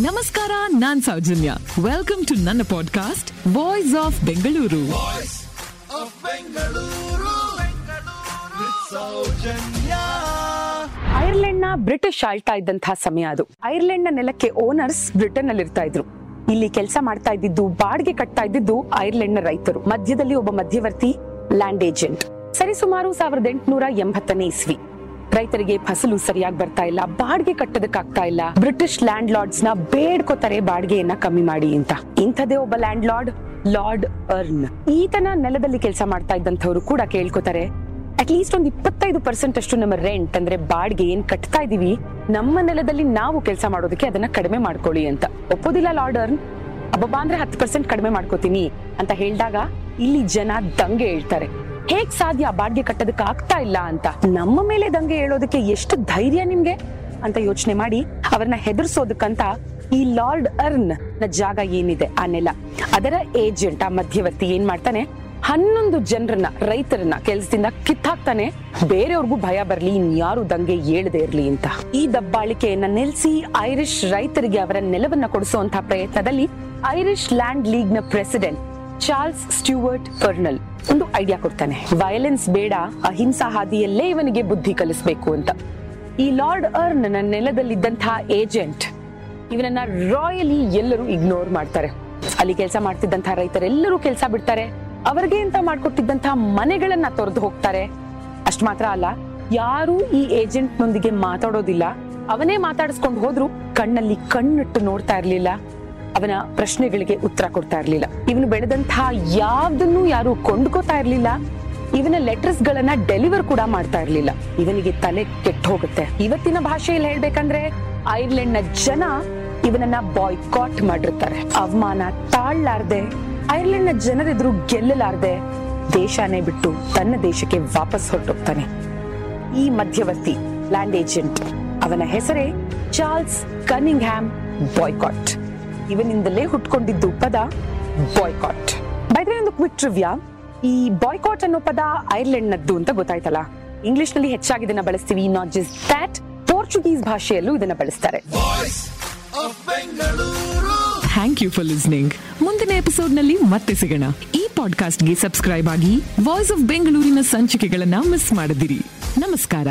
ನಮಸ್ಕಾರ, ನಾನ್ Soujanya. Welcome to ನನ್ನ ಪಾಡ್ಕಾಸ್ಟ್ ವಾಯ್ಸ್ ಆಫ್ ಬೆಂಗಳೂರು ಐರ್ಲೆಂಡ್ನ ಬ್ರಿಟಿಷ್ ಆಳ್ತಾ ಇದ್ದಂತಹ ಸಮಯ ಅದು. ಐರ್ಲೆಂಡ್ನ ನೆಲಕ್ಕೆ ಓನರ್ಸ್ ಬ್ರಿಟನ್ ಅಲ್ಲಿ ಇರ್ತಾ ಇದ್ರು. ಇಲ್ಲಿ ಕೆಲಸ ಮಾಡ್ತಾ ಇದ್ದಿದ್ದು, ಬಾಡಿಗೆ ಕಟ್ತಾ ಇದ್ದಿದ್ದು ಐರ್ಲೆಂಡ್ನ ರೈತರು. ಮಧ್ಯದಲ್ಲಿ ಒಬ್ಬ ಮಧ್ಯವರ್ತಿ ಲ್ಯಾಂಡ್ ಏಜೆಂಟ್ ಸರಿಸುಮಾರು ಸಾವಿರದ ಎಂಟುನೂರ ಎಂಬತ್ತನೇ ಇಸ್ವಿ. ರೈತರಿಗೆ ಫಸಲು ಸರಿಯಾಗಿ ಬರ್ತಾ ಇಲ್ಲ, ಬಾಡಿಗೆ ಕಟ್ಟೋದಕ್ಕಾಗ್ತಾ ಇಲ್ಲ. ಬ್ರಿಟಿಷ್ ಲ್ಯಾಂಡ್ ಲಾರ್ಡ್ಸ್ನ ಬೇಡ್ಕೋತಾರೆ ಬಾಡಿಗೆಯನ್ನ ಕಮ್ಮಿ ಮಾಡಿ ಅಂತ. ಇಂಥದೇ ಒಬ್ಬ ಲ್ಯಾಂಡ್ ಲಾರ್ಡ್ ಲಾರ್ಡ್ ಅರ್ನ್ ಈತನ ನೆಲದಲ್ಲಿ ಕೆಲಸ ಮಾಡ್ತಾ ಇದ್ದಂಥವ್ರು ಕೂಡ ಕೇಳ್ಕೊತಾರೆ ಅಟ್ ಲೀಸ್ಟ್ ಒಂದು ಇಪ್ಪತ್ತೈದು ಪರ್ಸೆಂಟ್ ಅಷ್ಟು ನಮ್ಮ ರೆಂಟ್ ಅಂದ್ರೆ ಬಾಡಿಗೆ ಏನ್ ಕಟ್ತಾ ಇದೀವಿ? ನಮ್ಮ ನೆಲದಲ್ಲಿ ನಾವು ಕೆಲಸ ಮಾಡೋದಕ್ಕೆ ಅದನ್ನ ಕಡಿಮೆ ಮಾಡ್ಕೊಳ್ಳಿ ಅಂತ. ಒಪ್ಪೋದಿಲ್ಲ ಲಾರ್ಡ್ ಅರ್ನ್ ಅಬ್ಬಬ್ಬಾ ಅಂದ್ರೆ ಹತ್ತು ಪರ್ಸೆಂಟ್ ಕಡಿಮೆ ಮಾಡ್ಕೋತೀನಿ ಅಂತ ಹೇಳಿದಾಗ ಇಲ್ಲಿ ಜನ ದಂಗೆ ಹೇಳ್ತಾರೆ. ಹೇಗ್ ಸಾಧ್ಯ ಬಾಡಿಗೆ ಕಟ್ಟೋದಕ್ಕೆ ಆಗ್ತಾ ಇಲ್ಲ ಅಂತ? ನಮ್ಮ ಮೇಲೆ ದಂಗೆ ಹೇಳೋದಕ್ಕೆ ಎಷ್ಟು ಧೈರ್ಯ ನಿಮ್ಗೆ? ಅಂತ ಯೋಚನೆ ಮಾಡಿ ಅವ್ರನ್ನ ಹೆದರ್ಸೋದಕ್ಕಂತ ಈ ಲಾರ್ಡ್ ಅರ್ನ್ನ ಜಾಗ ಏನಿದೆ ಆ ಅದರ ಏಜೆಂಟ್, ಆ ಮಧ್ಯವರ್ತಿ ಏನ್ ಮಾಡ್ತಾನೆ? ಹನ್ನೊಂದು ಜನರನ್ನ, ರೈತರನ್ನ ಕೆಲಸದಿಂದ ಕಿತ್ತಾಕ್ತಾನೆ. ಬೇರೆಯವ್ರಿಗೂ ಭಯ ಬರ್ಲಿ, ಇನ್ಯಾರು ದಂಗೆ ಏಳದೆ ಇರ್ಲಿ ಅಂತ. ಈ ದಬ್ಬಾಳಿಕೆಯನ್ನ ನಿಲ್ಸಿ ಐರಿಷ್ ರೈತರಿಗೆ ಅವರ ನೆಲವನ್ನ ಕೊಡಿಸುವಂತಹ ಪ್ರಯತ್ನದಲ್ಲಿ ಐರಿಷ್ ಲ್ಯಾಂಡ್ ಲೀಗ್ನ ಪ್ರೆಸಿಡೆಂಟ್ ಚಾರ್ಲ್ಸ್ ಸ್ಟ್ಯೂವರ್ಟ್ ಫರ್ನಲ್ ಒಂದು ಐಡಿಯಾ ಕೊಡ್ತಾನೆ. ವಯಲೆನ್ಸ್ ಬೇಡ, ಅಹಿಂಸಾ ಹಾದಿಯಲ್ಲೇ ಇವನಿಗೆ ಬುದ್ಧಿ ಕಲಿಸಬೇಕು ಅಂತ. ಈ ಲಾರ್ಡ್ ಅರ್ನ್ ನನ್ನ ನೆಲದಲ್ಲಿದ್ದಂತಹ ಏಜೆಂಟ್ ಇವನನ್ನ ರಾಯಲಿ ಎಲ್ಲರೂ ಇಗ್ನೋರ್ ಮಾಡ್ತಾರೆ. ಅಲ್ಲಿ ಕೆಲಸ ಮಾಡ್ತಿದ್ದಂತಹ ರೈತರೆಲ್ಲರೂ ಕೆಲಸ ಬಿಡ್ತಾರೆ. ಅವರಿಗೆ ಅಂತ ಮಾಡ್ಕೊಟ್ಟಿದ್ದಂತಹ ಮನೆಗಳನ್ನ ತೊರೆದು ಹೋಗ್ತಾರೆ. ಅಷ್ಟು ಮಾತ್ರ ಅಲ್ಲ, ಯಾರು ಈ ಏಜೆಂಟ್ ನೊಂದಿಗೆ ಮಾತಾಡೋದಿಲ್ಲ. ಅವನೇ ಮಾತಾಡಿಸ್ಕೊಂಡು ಹೋದ್ರು ಕಣ್ಣಲ್ಲಿ ಕಣ್ಣಿಟ್ಟು ನೋಡ್ತಾ ಇರ್ಲಿಲ್ಲ. ಅವನ ಪ್ರಶ್ನೆಗಳಿಗೆ ಉತ್ತರ ಕೊಡ್ತಾ ಇರಲಿಲ್ಲ. ಇವನು ಬೆಳೆದಂತಹ ಯಾವ್ದನ್ನು ಯಾರು ಕೊಂಡ್ಕೋತಾ ಇರಲಿಲ್ಲ. ಇವನ ಲೆಟರ್ಸ್ ಗಳನ್ನ ಡೆಲಿವರ್ ಕೂಡ ಮಾಡ್ತಾ ಇರಲಿಲ್ಲ. ಇವನಿಗೆ ತಲೆ ಕೆಟ್ಟ ಹೋಗುತ್ತೆ. ಇವತ್ತಿನ ಭಾಷೆಯಲ್ಲಿ ಹೇಳ್ಬೇಕಂದ್ರೆ ಐರ್ಲೆಂಡ್ನ ಜನ ಇವನನ್ನ ಬಾಯ್ಕಾಟ್ ಮಾಡಿರ್ತಾರೆ. ಅವಮಾನ ತಾಳ್ಲಾರ್ದೆ ಐರ್ಲೆಂಡ್ನ ಜನರೆದುರು ಗೆಲ್ಲಲಾರ್ದೆ ದೇಶನೇ ಬಿಟ್ಟು ತನ್ನ ದೇಶಕ್ಕೆ ವಾಪಸ್ ಹೊರಟೋಗ್ತಾನೆ. ಈ ಮಧ್ಯವರ್ತಿ ಲ್ಯಾಂಡ್ ಏಜೆಂಟ್. ಅವನ ಹೆಸರೇ ಚಾರ್ಲ್ಸ್ ಕನಿಂಗ್ ಹ್ಯಾಮ್ ಬಾಯ್ಕಾಟ್ ಇವನಿಂದಲೇ ಹುಟ್ಕೊಂಡಿದ್ದು ಪದ ಬಾಯ್ಕಾಟ್ ಬೈದ್ರೆ ಒಂದು ಕ್ವಿಕ್ ಟ್ರಿವ್ಯಾ ಈ ಬಾಯ್ಕಾಟ್ ಅನ್ನೋ ಪದ ಐರ್ಲೆಂಡ್ ನದ್ದು ಅಂತ ಗೊತ್ತಾಯ್ತಲ್ಲ? ಇಂಗ್ಲಿಷ್ನಲ್ಲಿ ಹೆಚ್ಚಾಗಿ ಇದನ್ನ ಬಳಸ್ತೀವಿ ನಾಟ್ ಜಸ್ಟ್ ದಟ್ ಪೋರ್ಚುಗೀಸ್ ಭಾಷೆಯಲ್ಲೂ ಇದನ್ನ ಬಳಸ್ತಾರೆ. ಥ್ಯಾಂಕ್ ಯು ಫಾರ್ ಲಿಸ್ನಿಂಗ್ ಮುಂದಿನ ಎಪಿಸೋಡ್ನಲ್ಲಿ ಮತ್ತೆ ಸಿಗೋಣ. ಈ ಪಾಡ್ಕಾಸ್ಟ್ಗೆ ಸಬ್ಸ್ಕ್ರೈಬ್ ಆಗಿ ವಾಯ್ಸ್ ಆಫ್ ಬೆಂಗಳೂರಿನ ಸಂಚಿಕೆಗಳನ್ನ ಮಿಸ್ ಮಾಡದಿರಿ. ನಮಸ್ಕಾರ.